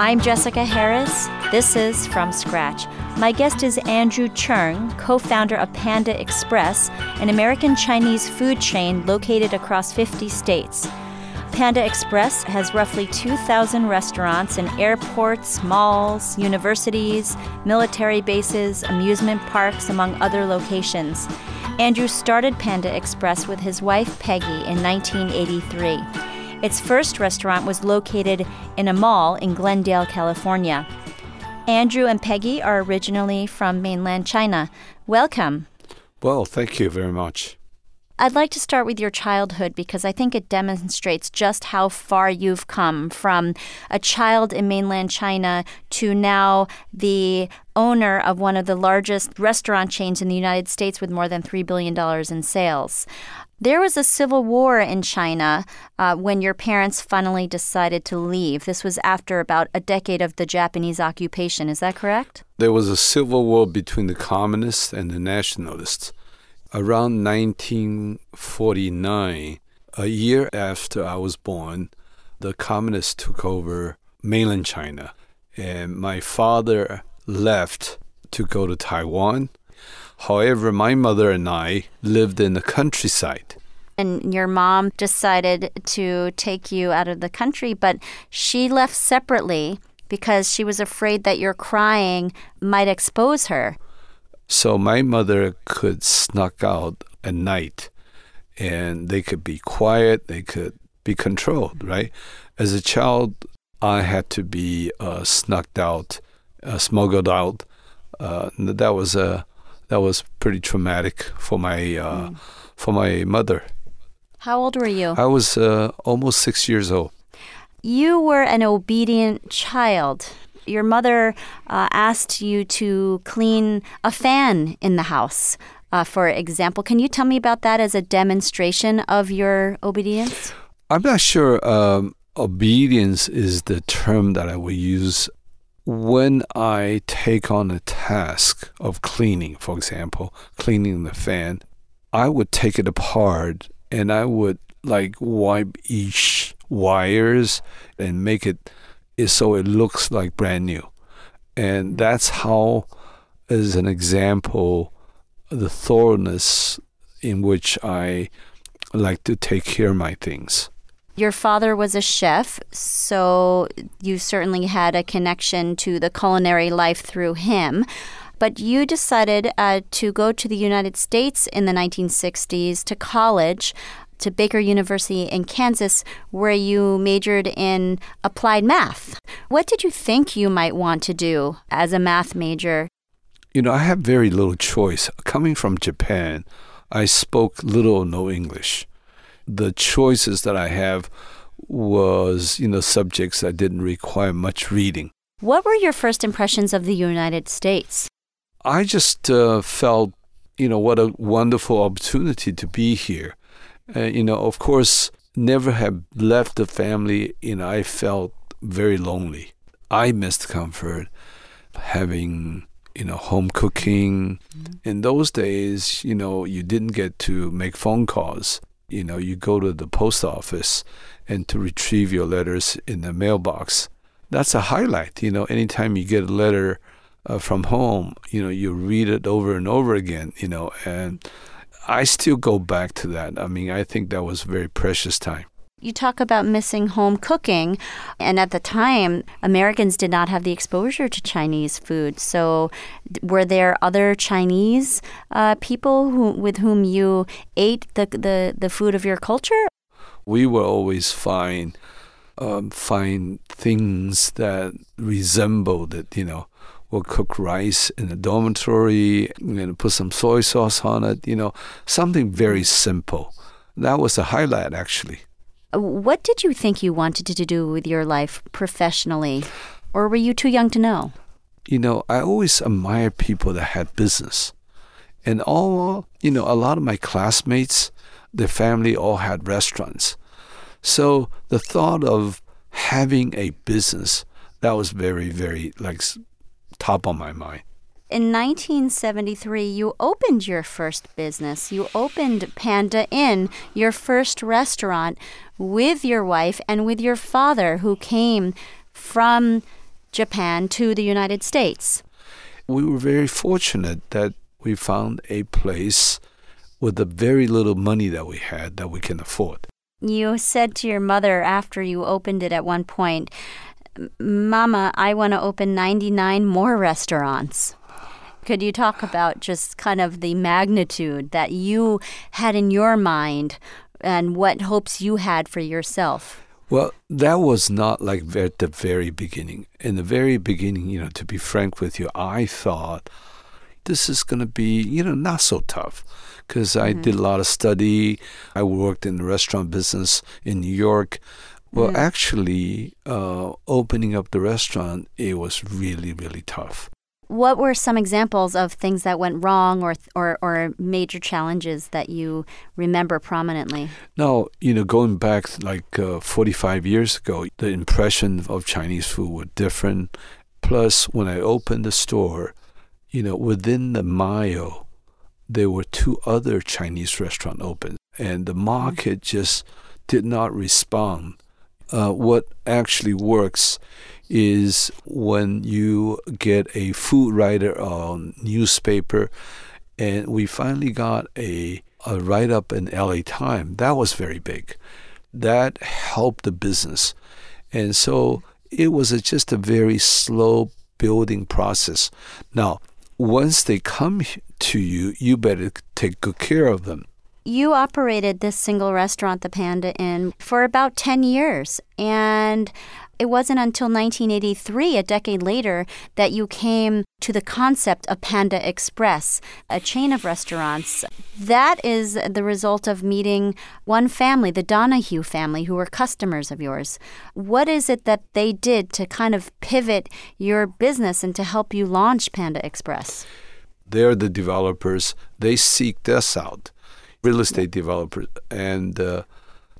I'm Jessica Harris. This is From Scratch. My guest is Andrew Cherng, co founder of Panda Express, an American Chinese food chain located across 50 states. Panda Express has roughly 2,000 restaurants in airports, malls, universities, military bases, amusement parks, among other locations. Andrew started Panda Express with his wife Peggy in 1983. Its first restaurant was located in a mall in Glendale, California. Andrew and Peggy are originally from mainland China. Welcome. Well, thank you very much. I'd like to start with your childhood because I think it demonstrates just how far you've come from a child in mainland China to now the owner of one of the largest restaurant chains in the United States with more than $3 billion in sales. There was a civil war in China uh, when your parents finally decided to leave. This was after about a decade of the Japanese occupation. Is that correct? There was a civil war between the communists and the nationalists around 1949, a year after I was born, the communists took over mainland China. And my father left to go to Taiwan. However, my mother and I lived in the countryside. And your mom decided to take you out of the country, but she left separately because she was afraid that your crying might expose her. So my mother could snuck out at night and they could be quiet, they could be controlled, right? As a child, I had to be uh, snuck out, uh, smuggled out. Uh, that was a uh, that was pretty traumatic for my uh, mm. for my mother. How old were you? I was uh, almost six years old. You were an obedient child your mother uh, asked you to clean a fan in the house. Uh, for example, can you tell me about that as a demonstration of your obedience? I'm not sure um, obedience is the term that I would use when I take on a task of cleaning, for example, cleaning the fan. I would take it apart and I would like wipe each wires and make it so it looks like brand new. And mm. that's how, as an example, the thoroughness in which I like to take care of my things. Your father was a chef, so you certainly had a connection to the culinary life through him. But you decided uh, to go to the United States in the 1960s to college to Baker University in Kansas, where you majored in applied math. What did you think you might want to do as a math major? You know, I have very little choice. Coming from Japan, I spoke little or no English. The choices that I have was, you know, subjects that didn't require much reading. What were your first impressions of the United States? I just uh, felt, you know, what a wonderful opportunity to be here. Uh, you know, of course, never have left the family. You know, I felt very lonely. I missed comfort, having you know home cooking. Mm-hmm. In those days, you know, you didn't get to make phone calls. You know, you go to the post office and to retrieve your letters in the mailbox. That's a highlight. You know, anytime you get a letter uh, from home, you know, you read it over and over again. You know, and I still go back to that. I mean, I think that was a very precious time. You talk about missing home cooking, and at the time, Americans did not have the exposure to Chinese food. So, were there other Chinese uh, people who, with whom you ate the, the, the food of your culture? We will always find um, find things that resembled it, you know will cook rice in the dormitory and put some soy sauce on it, you know, something very simple. That was a highlight, actually. What did you think you wanted to do with your life professionally? Or were you too young to know? You know, I always admired people that had business. And all, you know, a lot of my classmates, their family all had restaurants. So the thought of having a business, that was very, very like top on my mind. In 1973, you opened your first business. You opened Panda Inn, your first restaurant, with your wife and with your father, who came from Japan to the United States. We were very fortunate that we found a place with the very little money that we had that we can afford. You said to your mother after you opened it at one point, Mama, I want to open 99 more restaurants. Could you talk about just kind of the magnitude that you had in your mind and what hopes you had for yourself? Well, that was not like at the very beginning. In the very beginning, you know, to be frank with you, I thought this is going to be, you know, not so tough because mm-hmm. I did a lot of study. I worked in the restaurant business in New York. Well, mm. actually, uh, opening up the restaurant, it was really, really tough. What were some examples of things that went wrong or, or, or major challenges that you remember prominently? Now, you know, going back like uh, 45 years ago, the impression of Chinese food were different. Plus, when I opened the store, you know, within the mile, there were two other Chinese restaurants open, and the mm. market just did not respond uh, what actually works is when you get a food writer on newspaper, and we finally got a, a write up in LA Time. That was very big. That helped the business. And so it was a, just a very slow building process. Now, once they come to you, you better take good care of them. You operated this single restaurant, the Panda Inn, for about 10 years. And it wasn't until 1983, a decade later, that you came to the concept of Panda Express, a chain of restaurants. That is the result of meeting one family, the Donahue family, who were customers of yours. What is it that they did to kind of pivot your business and to help you launch Panda Express? They're the developers. They seeked us out real estate developer. And uh,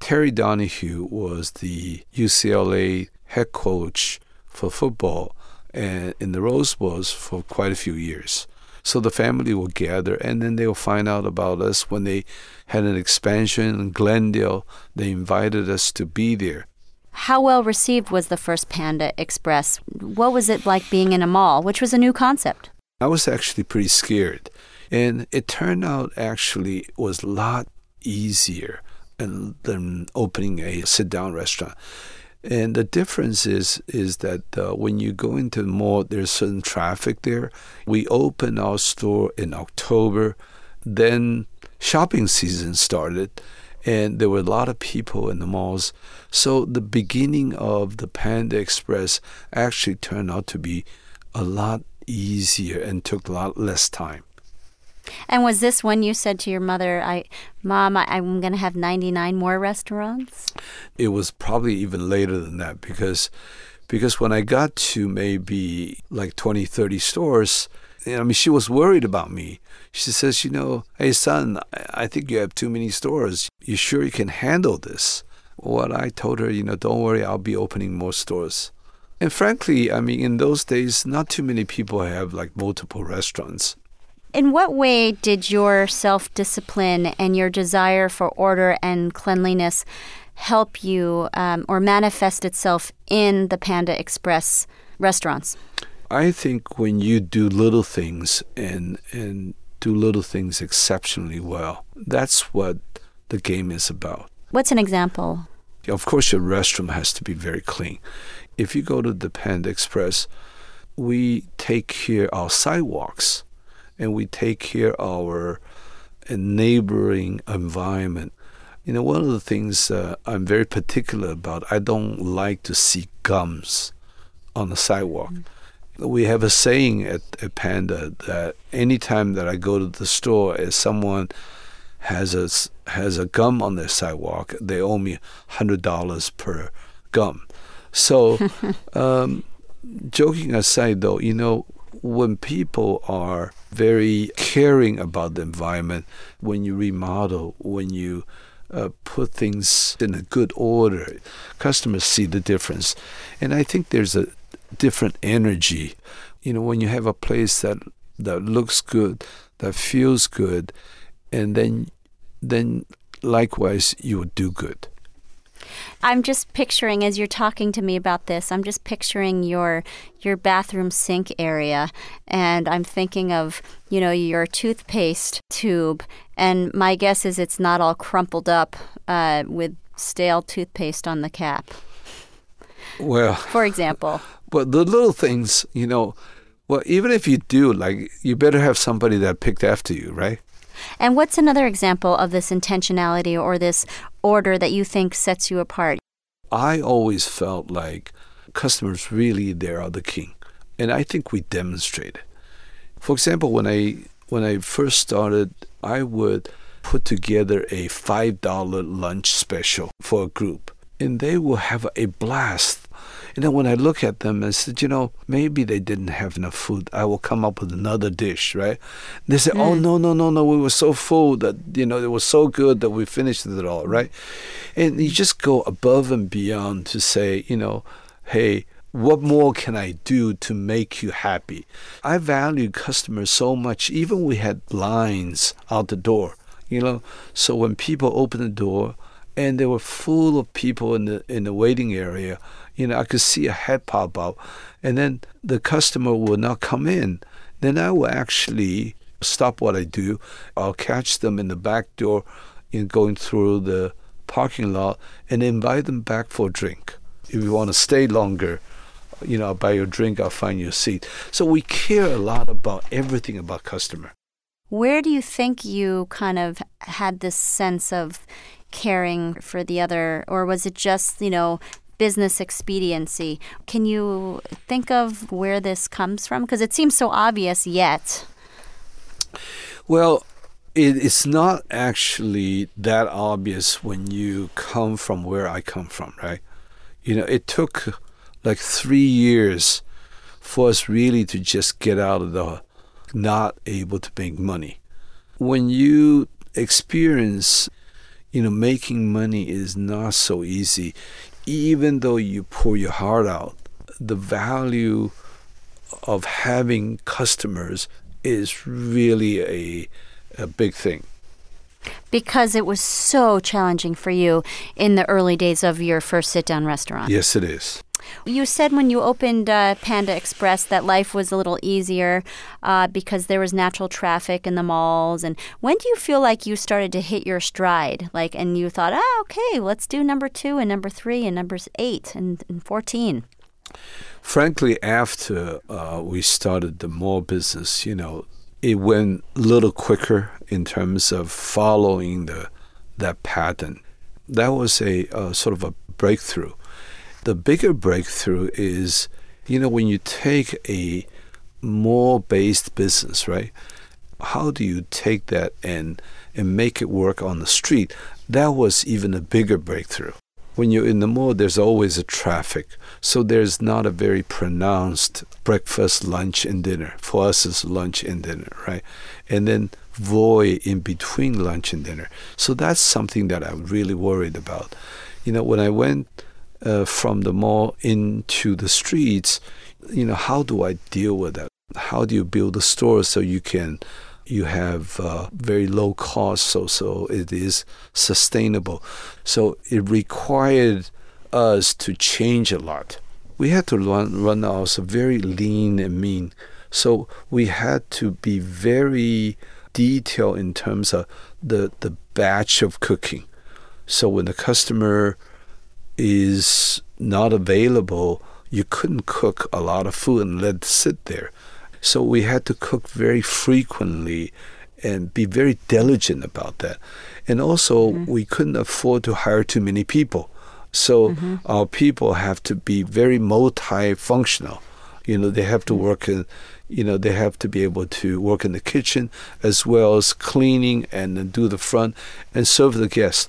Terry Donahue was the UCLA head coach for football and in the Rose Bowls for quite a few years. So the family will gather and then they'll find out about us when they had an expansion in Glendale. They invited us to be there. How well received was the first Panda Express? What was it like being in a mall, which was a new concept? I was actually pretty scared and it turned out actually was a lot easier than opening a sit down restaurant. And the difference is is that uh, when you go into the mall, there's certain traffic there. We opened our store in October, then shopping season started, and there were a lot of people in the malls. So the beginning of the Panda Express actually turned out to be a lot easier and took a lot less time. And was this when you said to your mother, "I, mom, I, I'm going to have 99 more restaurants"? It was probably even later than that because, because when I got to maybe like 20, 30 stores, I mean, she was worried about me. She says, "You know, hey son, I think you have too many stores. You sure you can handle this?" What I told her, you know, don't worry, I'll be opening more stores. And frankly, I mean, in those days, not too many people have like multiple restaurants. In what way did your self discipline and your desire for order and cleanliness help you um, or manifest itself in the Panda Express restaurants? I think when you do little things and and do little things exceptionally well, that's what the game is about. What's an example? Of course, your restroom has to be very clean. If you go to the Panda Express, we take care our sidewalks and we take care of our neighboring environment. You know, one of the things uh, I'm very particular about, I don't like to see gums on the sidewalk. Mm-hmm. We have a saying at, at Panda that anytime that I go to the store, if someone has a has a gum on their sidewalk, they owe me hundred dollars per gum. So, um, joking aside, though, you know, when people are very caring about the environment, when you remodel, when you uh, put things in a good order, customers see the difference. And I think there's a different energy. You know, when you have a place that that looks good, that feels good, and then then likewise you would do good. I'm just picturing as you're talking to me about this, I'm just picturing your your bathroom sink area and I'm thinking of, you know, your toothpaste tube and my guess is it's not all crumpled up uh, with stale toothpaste on the cap. Well, for example. But the little things, you know, well, even if you do, like, you better have somebody that picked after you, right? And what's another example of this intentionality or this order that you think sets you apart? I always felt like customers really there are the king, and I think we demonstrated. For example, when I when I first started, I would put together a five dollar lunch special for a group, and they will have a blast you know, when I look at them, and said, you know, maybe they didn't have enough food. I will come up with another dish, right? They say, oh, mm. oh, no, no, no, no, we were so full that, you know, it was so good that we finished it all, right? And you just go above and beyond to say, you know, hey, what more can I do to make you happy? I value customers so much. Even we had lines out the door, you know. So when people open the door and they were full of people in the in the waiting area, you know, I could see a head pop up, and then the customer will not come in. Then I will actually stop what I do. I'll catch them in the back door, in going through the parking lot, and invite them back for a drink. If you want to stay longer, you know, I'll buy you a drink. I'll find you a seat. So we care a lot about everything about customer. Where do you think you kind of had this sense of caring for the other, or was it just you know business expediency. Can you think of where this comes from? Because it seems so obvious yet. Well, it is not actually that obvious when you come from where I come from, right? You know, it took like three years for us really to just get out of the not able to make money. When you experience, you know, making money is not so easy even though you pour your heart out, the value of having customers is really a, a big thing. Because it was so challenging for you in the early days of your first sit down restaurant. Yes, it is. You said when you opened uh, Panda Express that life was a little easier uh, because there was natural traffic in the malls. And when do you feel like you started to hit your stride? Like, and you thought, ah, okay, let's do number two and number three and number eight and, and 14? Frankly, after uh, we started the mall business, you know, it went a little quicker in terms of following the that pattern. That was a sort of a breakthrough the bigger breakthrough is, you know, when you take a more based business, right? How do you take that and and make it work on the street? That was even a bigger breakthrough. When you're in the mall, there's always a traffic, so there's not a very pronounced breakfast, lunch, and dinner. For us, it's lunch and dinner, right? And then void in between lunch and dinner. So that's something that I'm really worried about. You know, when I went uh, from the mall into the streets, you know, how do I deal with that? How do you build a store so you can you have uh, very low cost, so so it is sustainable. So it required us to change a lot. We had to run run also very lean and mean. So we had to be very detailed in terms of the the batch of cooking. So when the customer is not available, you couldn't cook a lot of food and let it sit there. So we had to cook very frequently and be very diligent about that. And also, mm-hmm. we couldn't afford to hire too many people. So mm-hmm. our people have to be very multifunctional. You know, they have to mm-hmm. work in, you know, they have to be able to work in the kitchen as well as cleaning and do the front and serve the guests.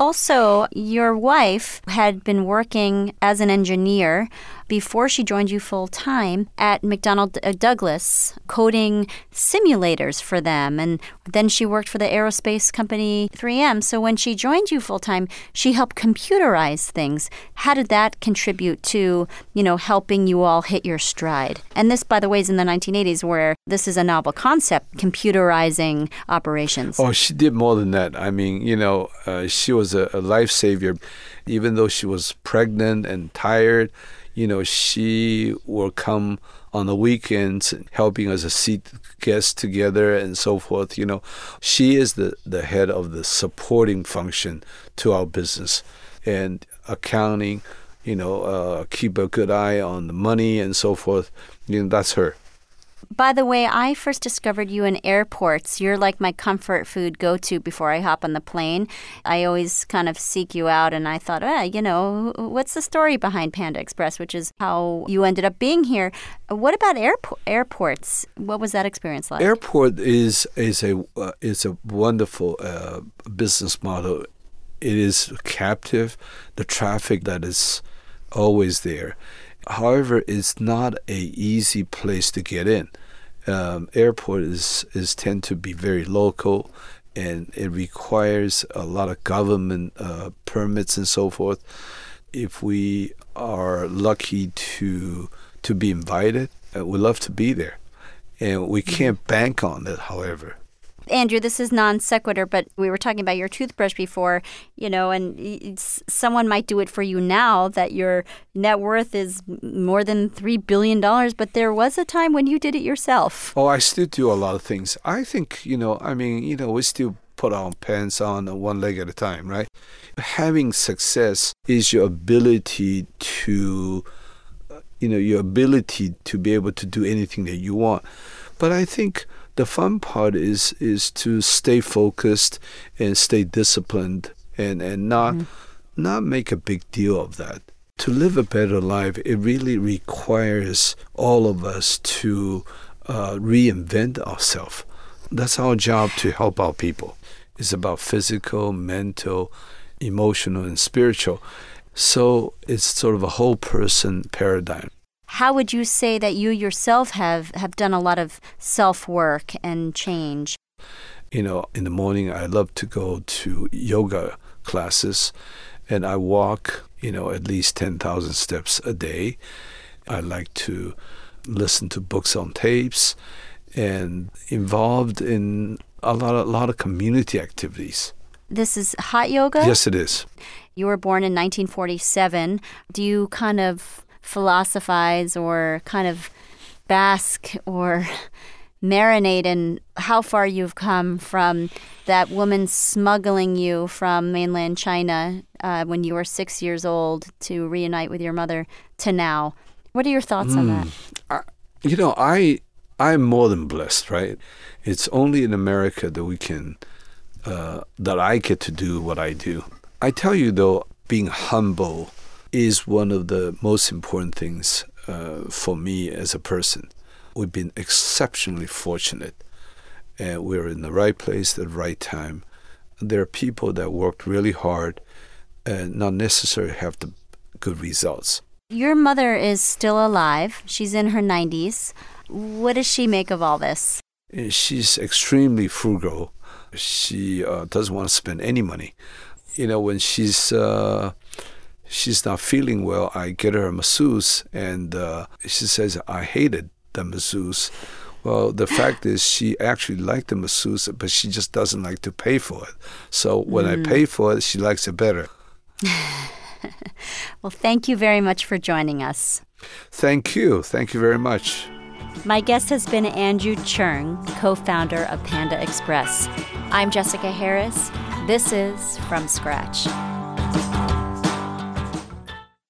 Also, your wife had been working as an engineer before she joined you full time at McDonnell uh, Douglas, coding simulators for them. And then she worked for the aerospace company 3M. So when she joined you full time, she helped computerize things. How did that contribute to, you know, helping you all hit your stride? And this, by the way, is in the 1980s where this is a novel concept, computerizing operations. Oh, she did more than that. I mean, you know, uh, she was a, a life savior Even though she was pregnant and tired, you know, she will come on the weekends helping us seat guests together and so forth. You know, she is the, the head of the supporting function to our business and accounting, you know, uh, keep a good eye on the money and so forth. You know, that's her. By the way, I first discovered you in airports. You're like my comfort food go to before I hop on the plane. I always kind of seek you out, and I thought, ah, you know, what's the story behind Panda Express, which is how you ended up being here. What about airpo- airports? What was that experience like? Airport is is a uh, is a wonderful uh, business model. It is captive. The traffic that is always there However, it's not a easy place to get in. Um, airport is is tend to be very local, and it requires a lot of government uh, permits and so forth. If we are lucky to to be invited, uh, we love to be there, and we can't bank on it. However, Andrew, this is non sequitur, but we were talking about your toothbrush before, you know, and someone might do it for you now that your net worth is more than $3 billion, but there was a time when you did it yourself. Oh, I still do a lot of things. I think, you know, I mean, you know, we still put our pants on one leg at a time, right? Having success is your ability to, uh, you know, your ability to be able to do anything that you want. But I think the fun part is is to stay focused and stay disciplined and and not mm. not make a big deal of that. To live a better life it really requires all of us to uh, reinvent ourselves that's our job to help our people. It's about physical mental emotional and spiritual. So it's sort of a whole person paradigm how would you say that you yourself have, have done a lot of self work and change? You know, in the morning, I love to go to yoga classes and I walk, you know, at least 10,000 steps a day. I like to listen to books on tapes and involved in a lot of, a lot of community activities. This is hot yoga? Yes, it is. You were born in 1947. Do you kind of philosophize or kind of bask or marinate in how far you've come from that woman smuggling you from mainland China uh, when you were six years old to reunite with your mother to now. What are your thoughts mm. on that? Hmm. I, you know, I I'm more than blessed, right? It's only in America that we can uh, that I get to do what I do. I tell you though, being humble is one of the most important things uh, for me as a person. We've been exceptionally fortunate, and we're in the right place at the right time. There are people that worked really hard and not necessarily have the good results. Your mother is still alive. She's in her 90s. What does she make of all this? She's extremely frugal. She uh, doesn't want to spend any money. You know, when she's uh, she's not feeling well, I get her a masseuse, and uh, she says, I hated the masseuse. Well, the fact is, she actually liked the masseuse, but she just doesn't like to pay for it. So when mm. I pay for it, she likes it better. well, thank you very much for joining us. Thank you. Thank you very much. My guest has been Andrew Cherng, co founder of Panda Express. I'm Jessica Harris. This is From Scratch.